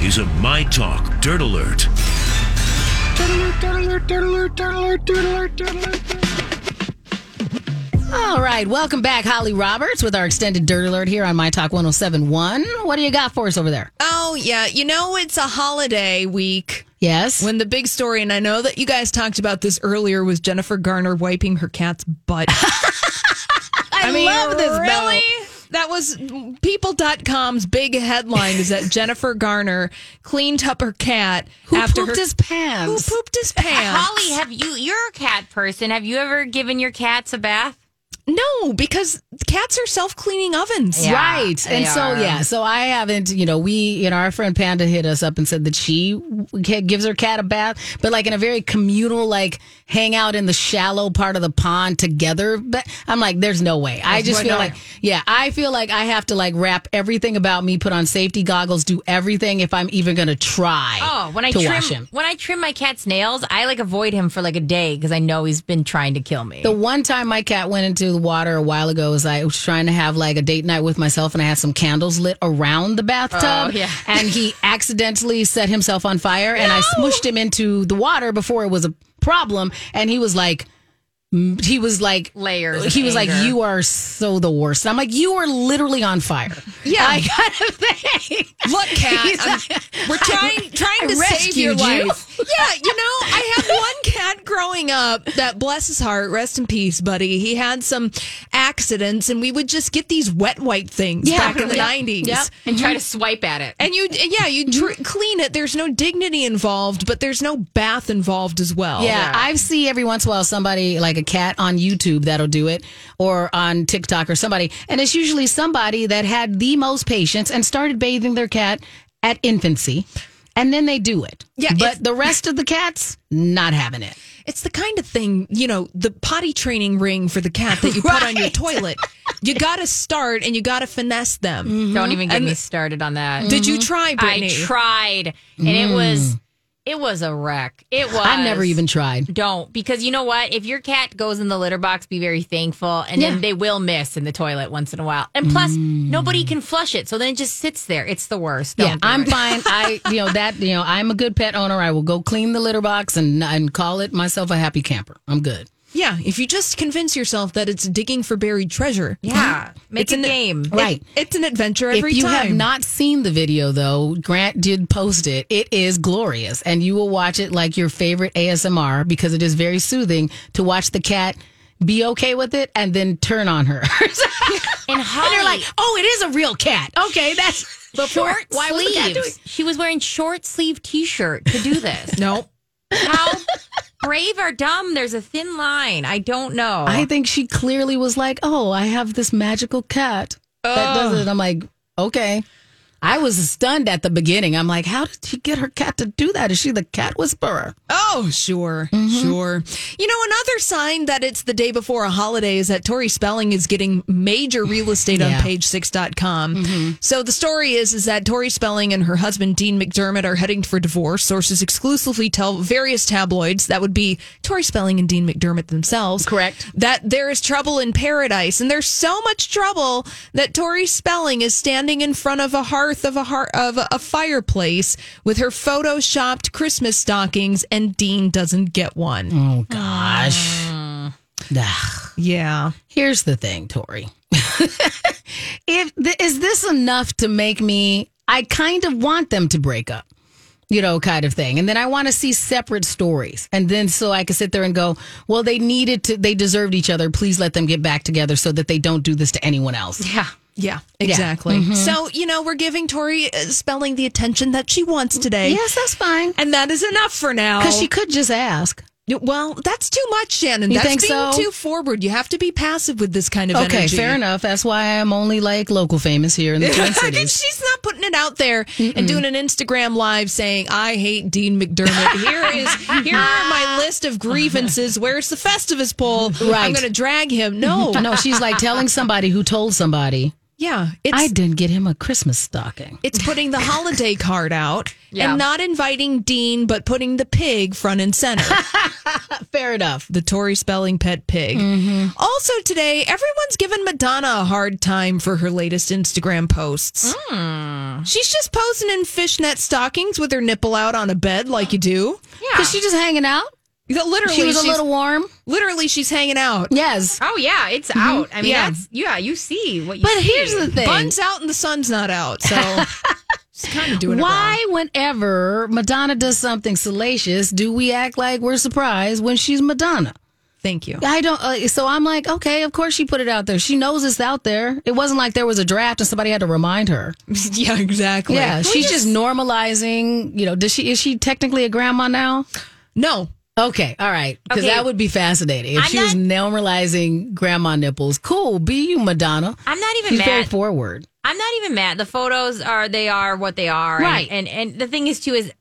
This is a My Talk Dirt Alert. All right, welcome back, Holly Roberts, with our extended Dirt Alert here on My Talk 1071. What do you got for us over there? Oh, yeah. You know, it's a holiday week. Yes. When the big story, and I know that you guys talked about this earlier, was Jennifer Garner wiping her cat's butt. I, love this, Belle. really? That was people.com's big headline is that Jennifer Garner cleaned up her cat Who after pooped her his pants? Who pooped his pants? Holly, have you? You're a cat person. Have you ever given your cats a bath? No, because cats are self-cleaning ovens. Yeah, right. And so, are. yeah, so I haven't, you know, we, you know, our friend Panda hit us up and said that she gives her cat a bath, but like in a very communal, like hang out in the shallow part of the pond together. But I'm like, there's no way. I just feel not? like, yeah, I feel like I have to like wrap everything about me, put on safety goggles, do everything if I'm even going to try Oh, when I to trim wash him. when I trim my cat's nails, I like avoid him for like a day because I know he's been trying to kill me. The one time my cat went into the water a while ago was I was trying to have like a date night with myself and I had some candles lit around the bathtub. Oh, yeah. And he accidentally set himself on fire and I smushed him into the water before it was a problem. And he was like, he was like Layers He was like, "You are so the worst." I'm like, "You are literally on fire." Yeah. I kind of thing. Look, cat, like- we're trying trying I to save your rescued you. life. Yeah, you know, I have growing up that, bless his heart, rest in peace, buddy. He had some accidents, and we would just get these wet wipe things Yeah. back in the Yep. nineties. Yep. and try to swipe at it. And you, yeah, you tr- mm-hmm. clean it. There's no dignity involved, but there's no bath involved as well. Yeah, I see every once in a while somebody like a cat on YouTube that'll do it or on TikTok or somebody. And it's usually somebody that had the most patience and started bathing their cat at infancy. And then they do it. Yeah, But it's- the rest of the cats, not having it. It's the kind of thing, you know, the potty training ring for the cat that you put on your toilet. You got to start and you got to finesse them. Don't even get And- me started on that. Did you mm-hmm. try, Brittany? I tried, and it was mm. It was a wreck. It was. I've never even tried. Don't because you know what? If your cat goes in the litter box, be very thankful, and Yeah. then they will miss in the toilet once in a while. And plus, mm. nobody can flush it, so then it just sits there. It's the worst. Don't yeah, I'm it. fine. I, you know, that, you know, I'm a good pet owner. I will go clean the litter box and, and call it myself a happy camper. I'm good. Yeah, if you just convince yourself that it's digging for buried treasure. Yeah, make It's a an- game. Right. It's an adventure every time. if you time. have not seen the video though grant did post it it is glorious and you will watch it like your favorite asmr because it is very soothing to watch the cat be okay with it and then turn on her And and they're like oh it is a real cat okay that's short why was the cat doing sleeves. She was wearing short sleeve t shirt to do this. no. How brave or dumb? There's a thin line. I don't know. i think she clearly was like oh i have this magical cat that does it i'm like okay I was stunned at the beginning. I'm like, how did she get her cat to do that? Is she the cat whisperer? Oh, sure, mm-hmm. sure. You know, another sign that it's the day before a holiday is that Tori Spelling is getting major real estate on Yeah. page6.com. Mm-hmm. So the story is is that Tori Spelling and her husband Dean McDermott are heading for divorce. Sources exclusively tell various tabloids that would be Tori Spelling and Dean McDermott themselves. Correct. That there is trouble in paradise and there's so much trouble that Tori Spelling is standing in front of a hearth of a heart of a, a fireplace with her photoshopped Christmas stockings and Dean doesn't get one. Oh gosh. Mm. Ugh. Yeah. Here's the thing, Tori. if th- is this enough to make me? I kind of want them to break up. You know, kind of thing. And then I want to see separate stories. And then so I can sit there and go, well, they needed to, they deserved each other. Please let them get back together so that they don't do this to anyone else. Yeah. Yeah, exactly. So, you know, we're giving Tori uh, Spelling the attention that she wants today. Yes, that's fine. And that is enough for now. Because she could just ask. well, that's too much, Shannon. You that's think being so? too forward. You have to be passive with this kind of Okay, energy. Okay, fair enough. That's why I'm only like local famous here in the Twin Cities. she's not putting it out there and doing an Instagram live saying, "I hate Dean McDermott." Here is here are my list of grievances. Where's the Festivus pole? I'm going to drag him. No, No, she's like telling somebody who told somebody, yeah, it's I didn't get him a Christmas stocking. it's putting the holiday card out Yeah. and not inviting Dean, but putting the pig front and center. Fair enough. the Tori Spelling pet pig. Mm-hmm. Also today, everyone's given Madonna a hard time for her latest Instagram posts. Mm. She's just posing in fishnet stockings with her nipple out on a bed like you do. Yeah, because she just hanging out. Literally, She was a little warm. literally she's hanging out. Yes. Oh yeah, it's out. I mean, Yeah. that's yeah. You see what you. But see. here's the thing. Buns out and the sun's not out, so she's kind of doing it Why, whenever Madonna does something salacious, do we act like we're surprised when she's Madonna? Thank you. I don't. Uh, so I'm like, okay, of course she put it out there. She knows it's out there. It wasn't like there was a draft and somebody had to remind her. yeah, exactly. Yeah, Well, she's just normalizing. You know, does she? Is she technically a grandma now? no. Okay, all right, because Okay. that would be fascinating if I'm she was normalizing grandma nipples. Cool, be you, Madonna. I'm not even She's mad. very forward. I'm not even mad. The photos are they are what they are. and- Right. And, and the thing is too is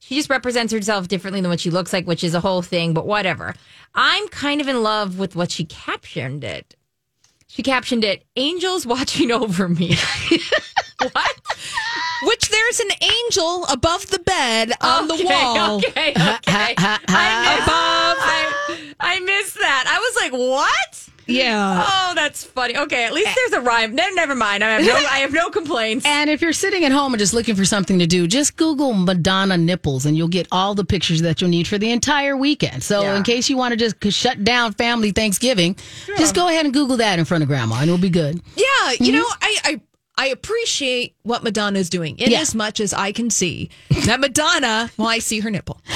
she just represents herself differently than what she looks like, which is a whole thing, but whatever. I'm kind of in love with what she captioned it. She captioned it, Angels watching over me. what? Which there's an angel above the bed on the wall. Okay, okay. I missed, Above. I, I missed that. I was like, what? Yeah. Oh, that's funny. Okay, at least there's a rhyme. No, never mind. I have no, I have no complaints. And if you're sitting at home and just looking for something to do, just Google Madonna nipples and you'll get all the pictures that you'll need for the entire weekend. So, Yeah. in case you want to just shut down family Thanksgiving, just go ahead and Google that in front of grandma and it'll be good. Yeah, you mm-hmm. know, I, I I appreciate what Madonna is doing in Yeah. as much as I can see that Madonna. Well, I see her nipple.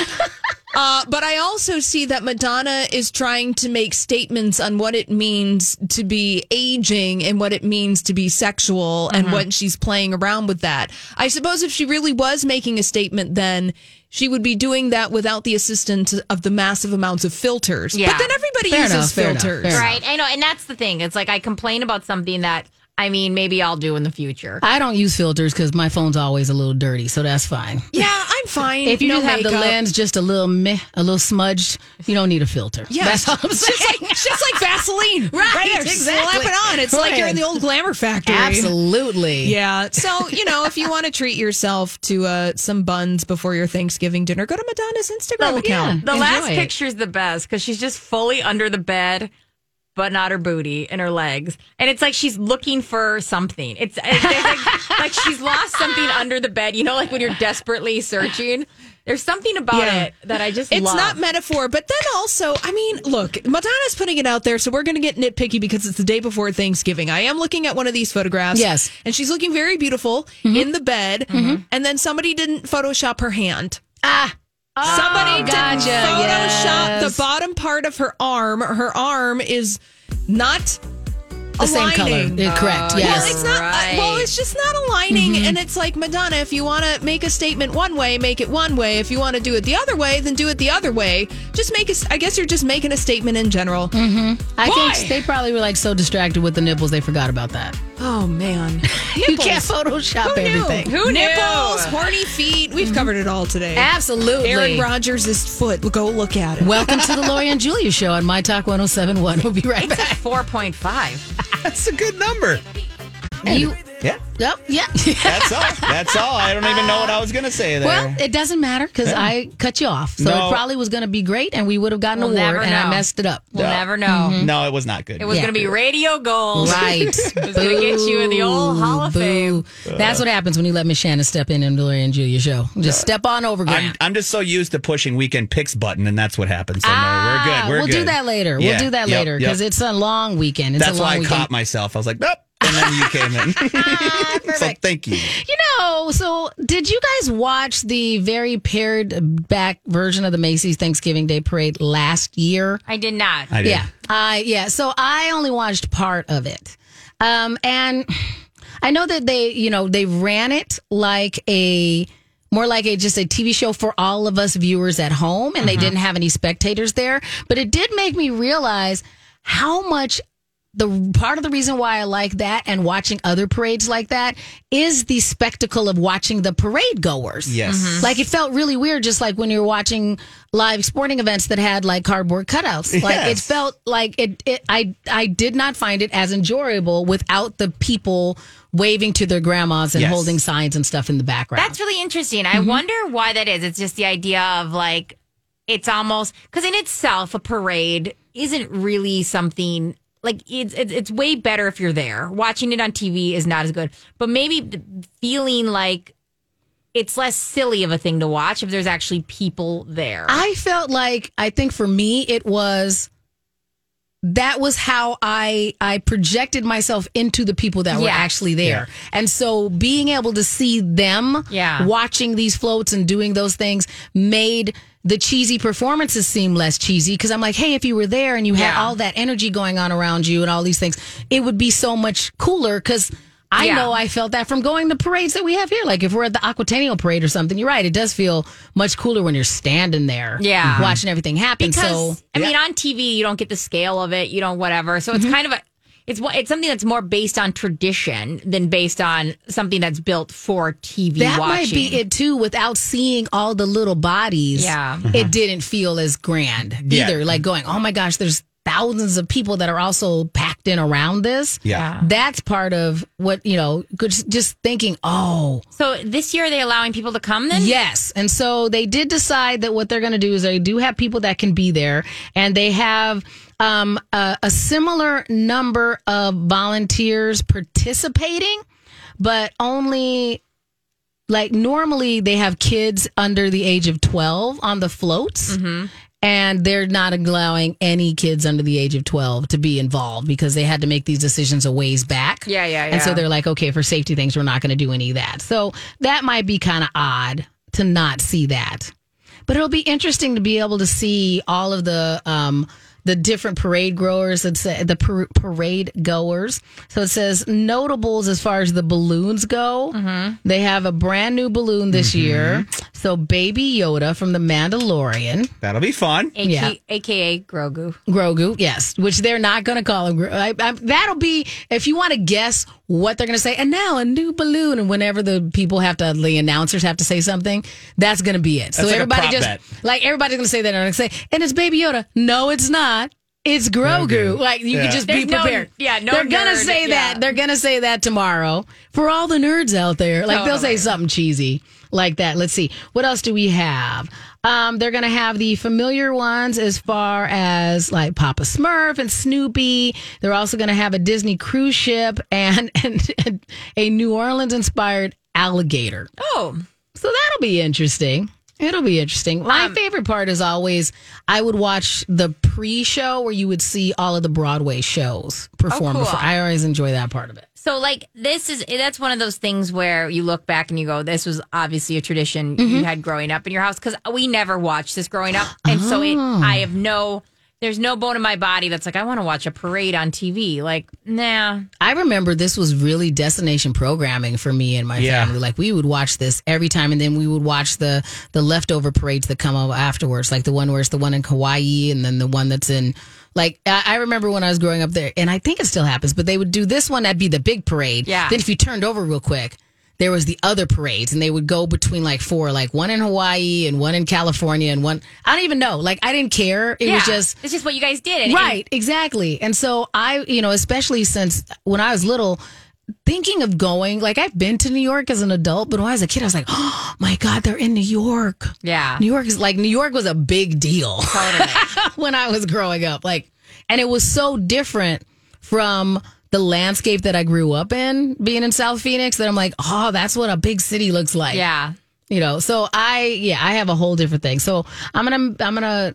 Uh, but I also see that Madonna is trying to make statements on what it means to be aging and what it means to be sexual and what she's playing around with that. I suppose if she really was making a statement, then she would be doing that without the assistance of the massive amounts of filters. Yeah. But then everybody Fair uses enough, fair enough, filters. fair enough. Right. I know. And that's the thing. It's like I complain about something that, I mean, maybe I'll do in the future. I don't use filters because my phone's always a little dirty, so that's fine. Yeah, I'm fine. If you No just have the lens just a little meh, a little smudged, you don't need a filter. Yeah, That's all I'm saying. just like just like Vaseline, Right, there, exactly. slap it on. It's like you're in the old glamour factory. Absolutely. Yeah. So you know, if you want to treat yourself to uh, some buns before your Thanksgiving dinner, go to Madonna's Instagram Oh, account. The Enjoy last it. picture's the best because she's just fully under the bed, but not her booty and her legs. And it's like she's looking for something. It's, it's like, like she's lost something under the bed. You know, like when you're desperately searching. There's something about Yeah. it that I just It's love. not metaphor, but then also, I mean, look, Madonna's putting it out there, so we're going to get nitpicky because it's the day before Thanksgiving. I am looking at one of these photographs. Yes. And she's looking very beautiful in the bed, and then somebody didn't Photoshop her hand. Ah. Somebody gotcha, didn't Photoshop yes. the bottom part of her arm. Her arm is not The same color. aligning. Yeah, correct. Well, yes. it's not. uh, well, it's just not aligning, and it's like Madonna. If you want to make a statement one way, make it one way. If you want to do it the other way, then do it the other way. Just make a. I guess you're just making a statement in general. I Why? think they probably were like so distracted with the nipples they forgot about that. Oh man, You can't Photoshop Who knew? everything. Who knew? Nipples, horny feet. We've covered it all today. Absolutely. Aaron Rodgers' foot. Go look at it. Welcome to the Lori and Julia show on My Talk 1071. We'll be right It's a back. 4.5. That's a good number. You, Yeah, yep, yeah. that's all. That's all. I don't even know what I was going to say there. Well, it doesn't matter because I cut you off. So No. it probably was going to be great and we would have gotten We'll an award and I messed it up. We'll Yeah. never know. no, it was not good. It was Yeah. going to be radio gold. Right. It's going to get you in the old Hall of Fame. That's what happens when you let Miss Shannon step in in the Lori and Julia show. Just step on over, I'm, I'm just so used to pushing weekend picks button, and that's what happens. So no, Ah, we're good. We're we'll good. do that later. Yeah, we'll do that yep, later yep. because it's a long weekend. It's That's a long why I weekend. caught myself. I was like, nope. And then you came in. Ah, so thank you. You know, so did you guys watch the very pared back version of the Macy's Thanksgiving Day Parade last year? I did not. I did. Yeah. I yeah. So I only watched part of it. Um, and I know that they, you know, they ran it like a more like a just a TV show for all of us viewers at home and they mm-hmm. didn't have any spectators there, but it did make me realize how much the part of the reason why I like that and watching other parades like that is the spectacle of watching the parade goers. Yes. Mm-hmm. Like it felt really weird, just like when you're watching live sporting events that had like cardboard cutouts. Like it felt like it, it. I I did not find it as enjoyable without the people waving to their grandmas and Yes. holding signs and stuff in the background. That's really interesting. I mm-hmm. wonder why that is. It's just the idea of like, it's almost because in itself, a parade isn't really something like it's, it's it's way better if you're there. Watching it on TV is not as good, but maybe feeling like it's less silly of a thing to watch if there's actually people there. I felt like I think for me it was that was how I I projected myself into the people that were actually there. And so being able to see them Yeah. watching these floats and doing those things made the cheesy performances seem less cheesy because I'm like, hey, if you were there and you had Yeah. all that energy going on around you and all these things, it would be so much cooler because I Yeah. know I felt that from going to parades that we have here. Like if we're at the Aquatennial parade or something, you're right. It does feel much cooler when you're standing there, Yeah. watching everything happen. because so I mean, on TV you don't get the scale of it, you don't whatever. So it's Mm-hmm. kind of a it's it's something that's more based on tradition than based on something that's built for TV. that watching. might be it too. Without seeing all the little bodies, Yeah. it mm-hmm. didn't feel as grand Yeah. either. Like going, oh my gosh, there's thousands of people that are also packed in around this. Yeah. That's part of what you know. Just just thinking, oh. So this year, are they allowing people to come then? Yes. And so they did decide that what they're going to do is they do have people that can be there and they have um, a, a similar number of volunteers participating, but only like normally they have kids under the age of 12 on the floats. And they're not allowing any kids under the age of 12 to be involved because they had to make these decisions a ways back. Yeah, yeah, yeah. And so they're like, okay, for safety things, we're not going to do any of that. So that might be kind of odd to not see that. But it'll be interesting to be able to see all of the um, the different parade growers. It's uh, the parade goers. So it says notables as far as the balloons go. Mm-hmm. They have a brand new balloon this year. So Baby Yoda from the Mandalorian. That'll be fun. AKA, Yeah. AKA Grogu. Grogu, yes, which they're not going to call him. Gro- I, I, that'll be if you want to guess what they're going to say. And now a new balloon, and whenever the people have to, the announcers have to say something, that's going to be it. So That's like a everybody prop just bet. like everybody's going to say that, and they're going to say, and it's Baby Yoda. No, it's not. It's Grogu. Grogu. Like you Yeah. can just be There's no- prepared. yeah, no They're gonna say yeah. that. They're gonna say that tomorrow for all the nerds out there. Like they'll say Totally. something cheesy like that. Let's see. What else do we have? Um, they're gonna have the familiar ones as far as like Papa Smurf and Snoopy. They're also gonna have a Disney cruise ship and and, and a New Orleans inspired alligator. Oh, So that'll be interesting. It'll be interesting. My Um, favorite part is always I would watch the pre-show where you would see all of the Broadway shows perform. Oh, cool. before. I always enjoy that part of it. So like this is that's one of those things where you look back and you go, this was obviously a tradition Mm-hmm. you had growing up in your house because we never watched this growing up, and so it, Oh. I have no, there's no bone in my body that's like I want to watch a parade on TV. Like nah, I remember this was really destination programming for me and my Yeah. family. Like we would watch this every time, and then we would watch the the leftover parades that come up afterwards, like the one where it's the one in Hawaii, and then the one that's in. Like I I remember when I was growing up there, and I think it still happens, but they would do this one that'd be the big parade. Yeah. Then if you turned over real quick, there was the other parades, and they would go between like four, like one in Hawaii and one in California, and one I don't even know. Like I didn't care. It yeah, was just it's just what you guys did, right exactly and so i you know especially since when i was little thinking of going like i've been to new york as an adult but when i was a kid i was like oh my god they're in new york yeah, new york is like new york was a big deal totally. when i was growing up like and it was so different from the landscape that i grew up in being in south phoenix that i'm like oh that's what a big city looks like yeah. you know so i yeah i have a whole different thing so i'm gonna i'm gonna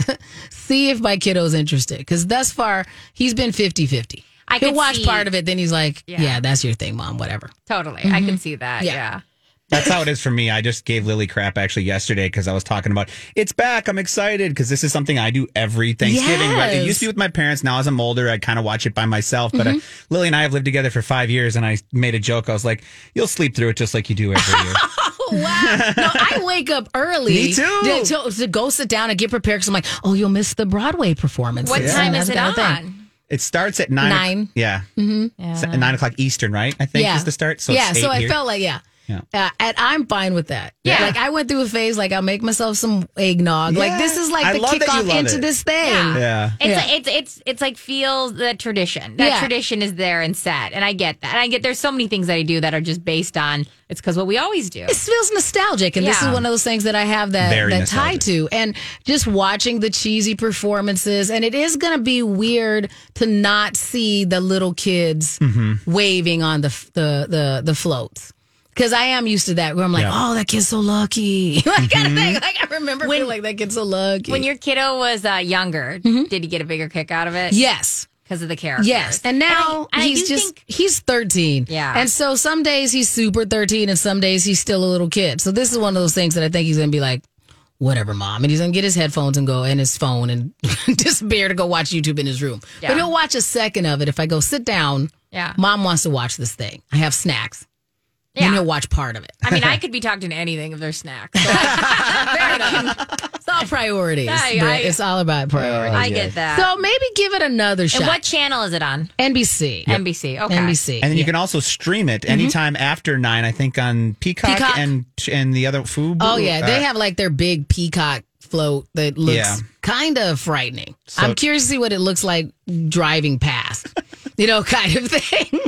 see if my kiddo's interested because thus far he's been 50-50 I He'll watch see- part of it, then he's like, Yeah. "Yeah, that's your thing, mom. Whatever." Totally. I mm-hmm. can see that. Yeah. Yeah. That's how it is for me. I just gave Lily crap actually yesterday because I was talking about it's back. I'm excited because this is something I do every Thanksgiving. Right? It Yes. used to be with my parents. Now as I'm older, I kind of watch it by myself. But uh, Mm-hmm. Lily and I have lived together for five years, and I made a joke. I was like, "You'll sleep through it just like you do every year." wow. No, I wake up early. Me too. To, to- to go sit down and get prepared because I'm like, oh, you'll miss the Broadway performance. What And time is it the kind on? thing. it starts at nine. Nine. Yeah. Mm-hmm. At nine o'clock Eastern, right? I think is the start. So yeah, it's so eight I here. felt like yeah. Yeah. Uh, and I'm fine with that. Yeah. Like I went through a phase like I'll make myself some eggnog. Like this is like I the love that kickoff into it. this thing. Yeah. Yeah. It's Yeah. like, it's it's it's like feels the tradition. That Yeah. tradition is there and set, and I get that. And I get there's so many things that I do that are just based on it's because what we always do. It feels nostalgic, and this is one of those things that I have that Very that tie to, and just watching the cheesy performances, and it is going to be weird to not see the little kids Mm-hmm. waving on the the the the floats. Because I am used to that, where I'm like, Yeah. Mm-hmm. "Oh, that kid's so lucky!" like kind of thing. Like I remember When- feeling like that kid's so lucky. when your kiddo was uh, younger, did he get a bigger kick out of it? yes, because of the character. Yes, and now and I he's do just think- he's 13. Yeah. And so some days he's super 13 and some days he's still a little kid. So this is one of those things that I think he's going to be like whatever mom and he's going to get his headphones and go and his phone and disappear to go watch YouTube in his room. Yeah. But he'll watch a second of it if I go sit down. Yeah. Mom wants to watch this thing. I have snacks. Yeah. And he'll watch part of it. I mean, I could be talked into anything if there's snacks. It's all priorities. I- I- it's all about priorities. I get that. so maybe give it another shot. and what channel is it on? NBC. NBC. Okay. NBC. And then you can also stream it anytime after nine. I think on Peacock, Peacock. and and the other Fubo. Oh yeah, they Uh, have like their big peacock float that looks Yeah. kind of frightening. So- I'm curious to see what it looks like driving past, you know, kind of thing.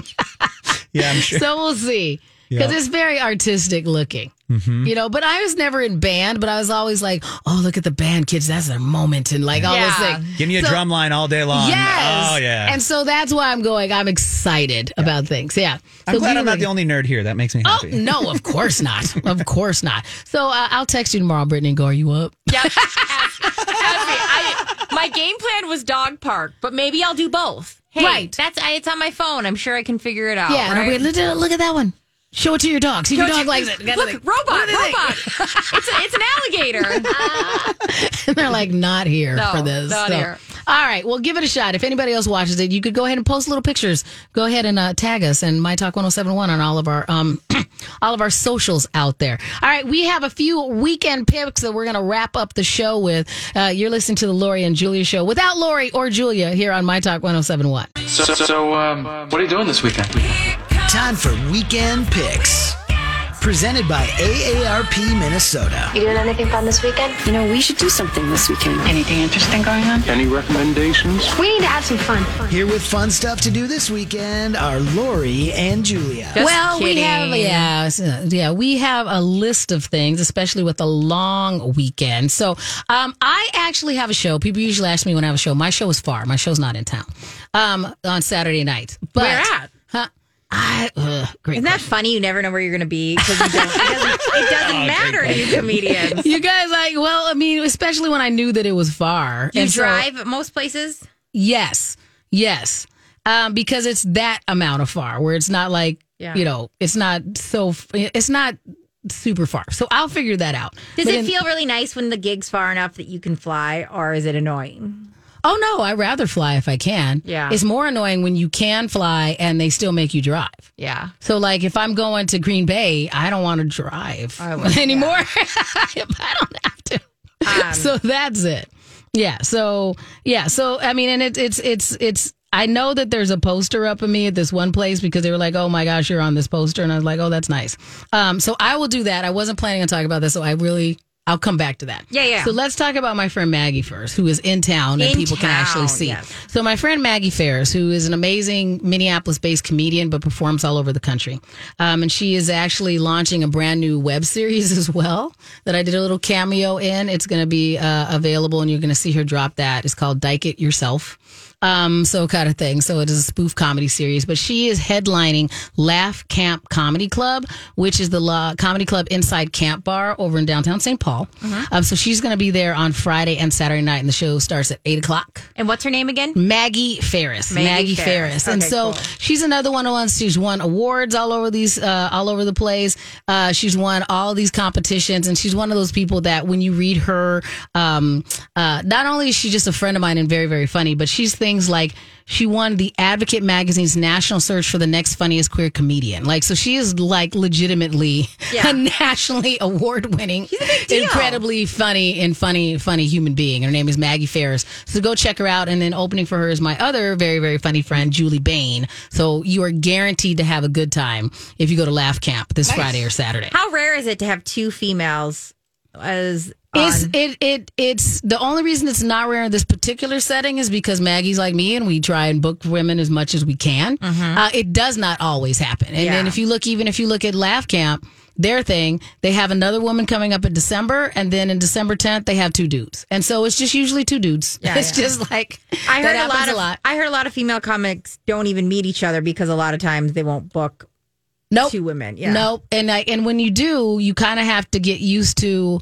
Yeah, I'm sure. so we'll see because Yeah. it's very artistic looking. Mm-hmm. You know, but I was never in band, but I was always like, "Oh, look at the band kids! That's their moment!" and like all Yeah. those things. Give me a So- drum line all day long. Yes. Oh yeah. And so that's why I'm going. I'm excited about things. Yeah. I'm So glad we I'm not like- the only nerd here. That makes me happy. Oh happy. no, of course not. Of course not. So uh, I'll text you tomorrow, Brittany, and go, "Are you up?" Yep. Ask- ask me. I- my game plan was dog park, but maybe I'll do both. Hey, Right. That's I, it's on my phone. I'm sure I can figure it out. Yeah, right? be like, look, look at that one. Show it to your dog. See if your dog likes it. Gotta Look, like- robot, what do they think? robot. it's a, it's an alligator. and they're like, not here No, for this. not So- here. All right, well, give it a shot. If anybody else watches it, you could go ahead and post little pictures. Go ahead and uh, tag us and My Talk 1071 on all of our um, all of our socials out there. All right, we have a few weekend picks that we're going to wrap up the show with. Uh, you're listening to the Lori and Julia show without Lori or Julia here on My Talk 1071. So, so um, what are you doing this weekend? Time for Weekend Picks. Presented by AARP Minnesota. You doing anything fun this weekend? You know, we should do something this weekend. Anything interesting going on? Any recommendations? We need to have some fun. Here with fun stuff to do this weekend are Lori and Julia. Just well, we have yeah, yeah, we have a list of things, especially with a long weekend. So, um, I actually have a show. People usually ask me when I have a show. My show is far. My show's not in town. Um, on Saturday night. But, Where at? Huh? I uh, great. Isn't that funny? You never know where you're going to be because it doesn't, it doesn't matter to you comedians. you guys like? Well, I mean, especially when I knew that it was far. You And so- drive most places? Yes, yes, um, because it's that amount of far where it's not like Yeah. you know, it's not so. It's not super far. So I'll figure that out. Does But it in- feel really nice when the gig's far enough that you can fly, or is it annoying? Oh no, I'd rather fly if I can. Yeah. It's more annoying when you can fly and they still make you drive. Yeah. So like if I'm going to Green Bay, I don't want to drive would, anymore. if I don't have to. Um, so that's it. Yeah. So yeah. So I mean, and it, it's it's it's. I know that there's a poster up of me at this one place because they were like, "Oh my gosh, you're on this poster," and I was like, "Oh, that's nice." Um, so I will do that. I wasn't planning on talking about this, so I really. I'll come back to that. Yeah, yeah. So let's talk about my friend Maggie first, who is in town and In people can actually see. yes. So my friend Maggie Ferris, who is an amazing Minneapolis-based comedian but performs all over the country, um, and she is actually launching a brand new web series as well that I did a little cameo in. It's going to be uh, available, and you're going to see her drop that. It's called "Dyke It Yourself." Um, so kind of thing. So it is a spoof comedy series, but she is headlining Laugh Camp Comedy Club, which is the la- comedy club inside Camp Bar over in downtown St. Paul. Um, so she's going to be there on Friday and Saturday night, and the show starts at eight o'clock. And what's her name again? Maggie Ferris. Maggie Maggie, Ferris. Ferris. And so cool. she's another one of ones. She's won awards all over these, uh, all over the place. Uh, she's won all these competitions, and she's one of those people that when you read her, um, uh, not only is she just a friend of mine and very, very funny, but she's things like she won the Advocate magazine's national search for the next funniest queer comedian. Like, so she is like legitimately Yeah. a nationally award winning, incredibly funny and funny, funny human being. Her name is Maggie Ferris. So go check her out. And then opening for her is my other very, very funny friend, Julie Bain. So you are guaranteed to have a good time if you go to Laugh Camp this Friday or Saturday. How rare is it to have two females as It's it it it's the only reason it's not rare in this particular setting is because Maggie's like me and we try and book women as much as we can. Uh, it does not always happen. And then Yeah. if you look, even if you look at Laugh Camp, their thing, they have another woman coming up in December, and then in December 10th they have two dudes, and so it's just usually two dudes. Yeah, it's yeah. just like I heard a lot of I heard a lot of female comics don't even meet each other because a lot of times they won't book Nope. two women. Yeah. Nope. And I, and when you do, you kind of have to get used to.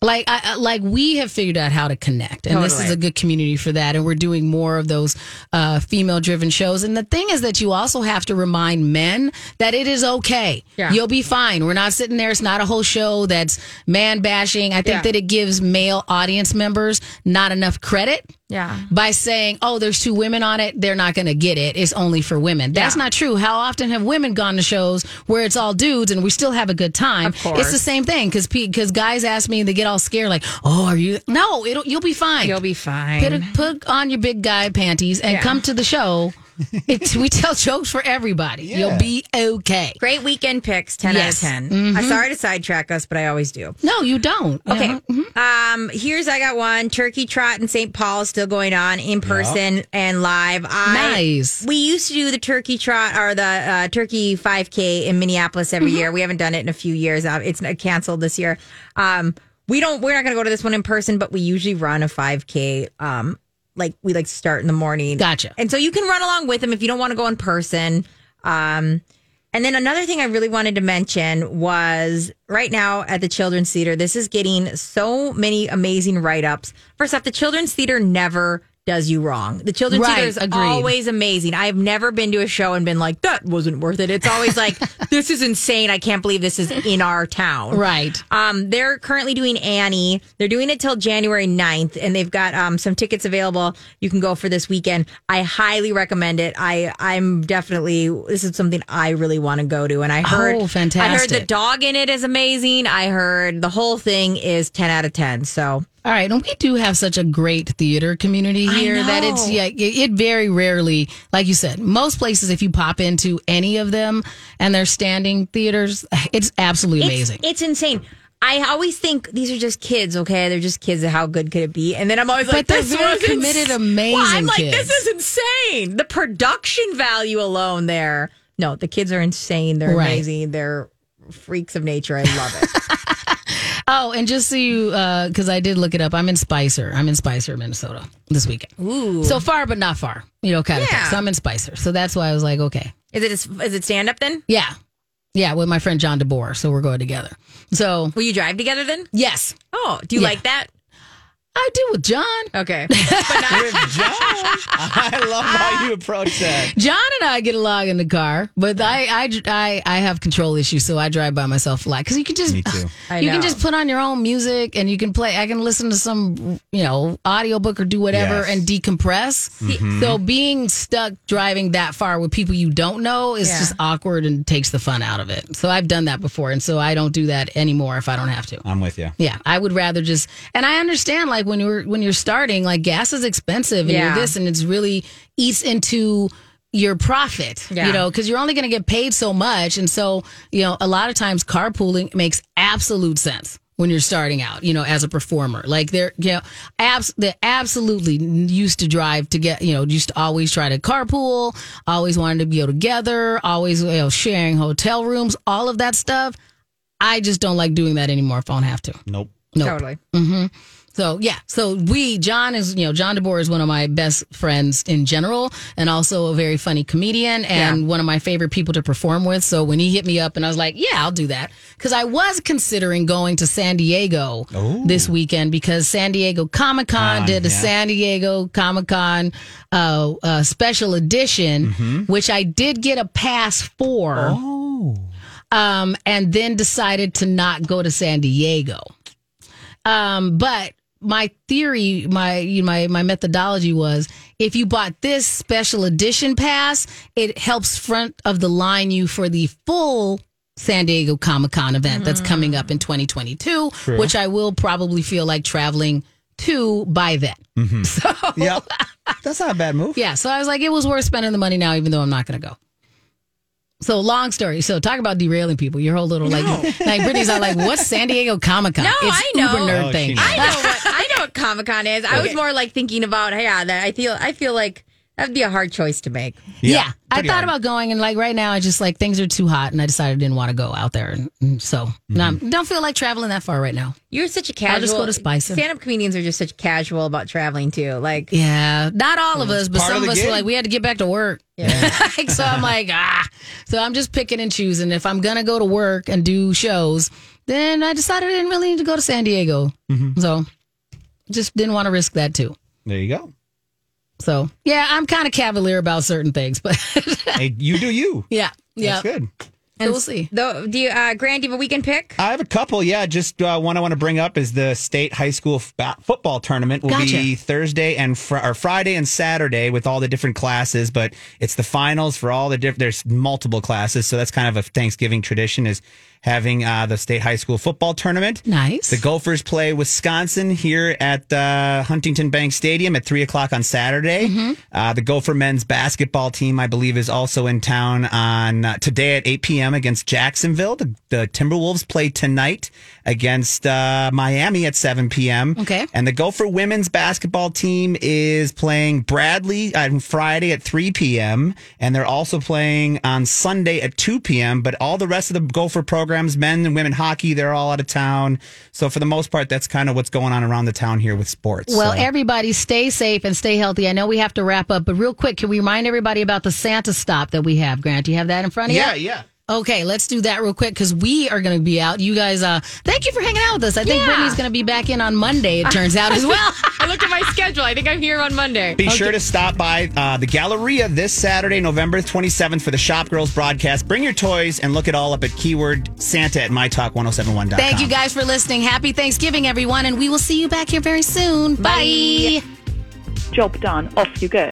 Like I, like we have figured out how to connect, and this is a good community for that. And we're doing more of those uh, female driven shows. And the thing is that you also have to remind men that it is okay. Yeah. You'll be fine. We're not sitting there. It's not a whole show that's man bashing. I think Yeah. that it gives male audience members not enough credit Yeah. by saying, "Oh, there's two women on it, they're not going to get it. It's only for women." That's Yeah. not true. How often have women gone to shows where it's all dudes and we still have a good time? Of course. It's the same thing because because guys ask me and they get all scared, like, "Oh, are you?" No, it'll you'll be fine. You'll be fine. Put, a, put on your big guy panties and Yeah. come to the show. It's, we tell jokes for everybody. You'll be okay. Great weekend picks, 10 Yes. out of 10. Mhm. I'm sorry to sidetrack us, but I always do. No, you don't. Okay. Uh-huh. Mhm. Um, here's I got one. Turkey Trot in St. Paul is still going on in person and live. I, Nice. We used to do the Turkey Trot or the uh, Turkey 5K in Minneapolis every Mm-hmm. year. We haven't done it in a few years. Uh, it's canceled this year. Um, we don't. We're not going to go to this one in person, but we usually run a 5K. Um, like we like to start in the morning. Gotcha. And so you can run along with them if you don't want to go in person. Um, and then another thing I really wanted to mention was right now at the Children's Theater, this is getting so many amazing write ups. First off, the Children's Theater never does you wrong. The Children's Right, Theater is agreed. always amazing. I've never been to a show and been like, that wasn't worth it. It's always like, this is insane. I can't believe this is in our town. Right. Um, they're currently doing Annie. They're doing it till January 9th, and they've got um, some tickets available. You can go for this weekend. I highly recommend it. I I'm definitely this is something I really want to go to. And I heard Oh, I heard the dog in it is amazing. I heard the whole thing is 10 out of 10. So All right, and we do have such a great theater community here that it's yeah, it, it very rarely, like you said, most places if you pop into any of them and they're standing theaters, it's absolutely it's, amazing. it's insane. I always think these are just kids, okay? They're just kids. How good could it be? And then I'm always But like, they're this was committed, ins- amazing Well, I'm like, kids. this is insane. The production value alone there. No, the kids are insane. They're Right. amazing. They're freaks of nature. I love it. oh, and just so you, uh, because I did look it up, I'm in Spicer. I'm in Spicer, Minnesota this weekend. Ooh. So far, but not far, you know, kind of thing. So I'm in Spicer. So that's why I was like, okay, is it is it stand up then? yeah, yeah, with my friend John DeBoer. So we're going together. So Will you drive together then? yes, Oh, do you Yeah. like that? I do with John. Okay. With John. I love how you approach that. John and I get along in the car, but I, I, I, I have control issues, so I drive by myself a lot. Because you can just, Me too. You can just put on your own music, and you can play. I can listen to some, you know, audiobook or do whatever Yes. and decompress. Mm-hmm. So being stuck driving that far with people you don't know is Yeah. just awkward and takes the fun out of it. So I've done that before, and so I don't do that anymore if I don't have to. I'm with you. Yeah, I would rather just, and I understand like when you're when you're starting, like gas is expensive and Yeah. you're this, and it's really eats into your profit, Yeah. you know, because you're only going to get paid so much, and so you know, a lot of times carpooling makes absolute sense when you're starting out, you know, as a performer. Like they're, you know, abs- they absolutely used to drive to get, you know, used to always try to carpool, always wanted to be together, always, you know, sharing hotel rooms, all of that stuff. I just don't like doing that anymore if I don't have to. Nope. Nope. Totally. hmm So yeah, so we John is you know John DeBoer is one of my best friends in general, and also a very funny comedian and one of my favorite people to perform with. So when he hit me up and I was like, yeah, I'll do that because I was considering going to San Diego this weekend because San Diego Comic Con Ah, did a yeah. San Diego Comic Con uh, uh, special edition, Mm-hmm. which I did get a pass for. Oh. Um, and then decided to not go to San Diego. Um, but my theory, my you know, my my methodology was if you bought this special edition pass, it helps front of the line you for the full San Diego Comic Con event that's mm-hmm. coming up in 2022, True. which I will probably feel like traveling to by then. Mm-hmm. So Yep. That's not a bad move. yeah, so I was like, it was worth spending the money now, even though I'm not going to go. So long story. So talk about derailing people. Your whole little like, like Brittany's not like, what's San Diego Comic Con? No, it's I know. Uber nerd Oh, thing. I know I know what Comic Con is. I was more like thinking about, hey, yeah, that I feel I feel like that'd be a hard choice to make. Yeah, I pretty thought hard. about going, and like right now, I just like things are too hot, and I decided I didn't want to go out there, and, and so now Mm-hmm. don't feel like traveling that far right now. You're such a casual. I'll just go to Spicer. Stand up comedians are just such casual about traveling too. Like, Yeah, not all of us, but part some of the us were gig. like, we had to get back to work. Like, so I'm like, ah. So I'm just picking and choosing. If I'm gonna go to work and do shows, then I decided I didn't really need to go to San Diego. Mm-hmm. So just didn't want to risk that too. There you go. So yeah, I'm kind of cavalier about certain things, but Hey, you do you. yeah, yeah, That's good. And we'll see. The, do you, uh, Grant, do you have a weekend pick? I have a couple. Yeah, just uh, one I want to bring up is the state high school f- football tournament will be Thursday and fr- or Friday and Saturday with all the different classes. But it's the finals for all the different. There's multiple classes, so that's kind of a Thanksgiving tradition is having uh, the state high school football tournament. Nice. The Gophers play Wisconsin here at uh, Huntington Bank Stadium at three o'clock on Saturday. Mm-hmm. Uh, the Gopher men's basketball team, I believe, is also in town on uh, today at eight p.m. against Jacksonville. The, the Timberwolves play tonight against uh, Miami at seven p.m. Okay. and the Gopher women's basketball team is playing Bradley on Friday at three p.m. and they're also playing on Sunday at two p.m. But all the rest of the Gopher programs, men and women hockey, they're all out of town. So for the most part, that's kind of what's going on around the town here with sports. Well, So- everybody stay safe and stay healthy. I know we have to wrap up, but real quick, can we remind everybody about the Santa stop that we have? Grant, do you have that in front of you? yeah, yeah. Okay, let's do that real quick because we are going to be out. You guys, uh, thank you for hanging out with us. I think Yeah. Brittany's going to be back in on Monday, it turns out as well. I looked at my schedule. I think I'm here on Monday. Be sure to stop by uh, the Galleria this Saturday, November 27th for the Shop Girls broadcast. Bring your toys and look it all up at keyword Santa at mytalk1071.com. Thank you guys for listening. Happy Thanksgiving, everyone, and we will see you back here very soon. Bye. Job done. Off you go.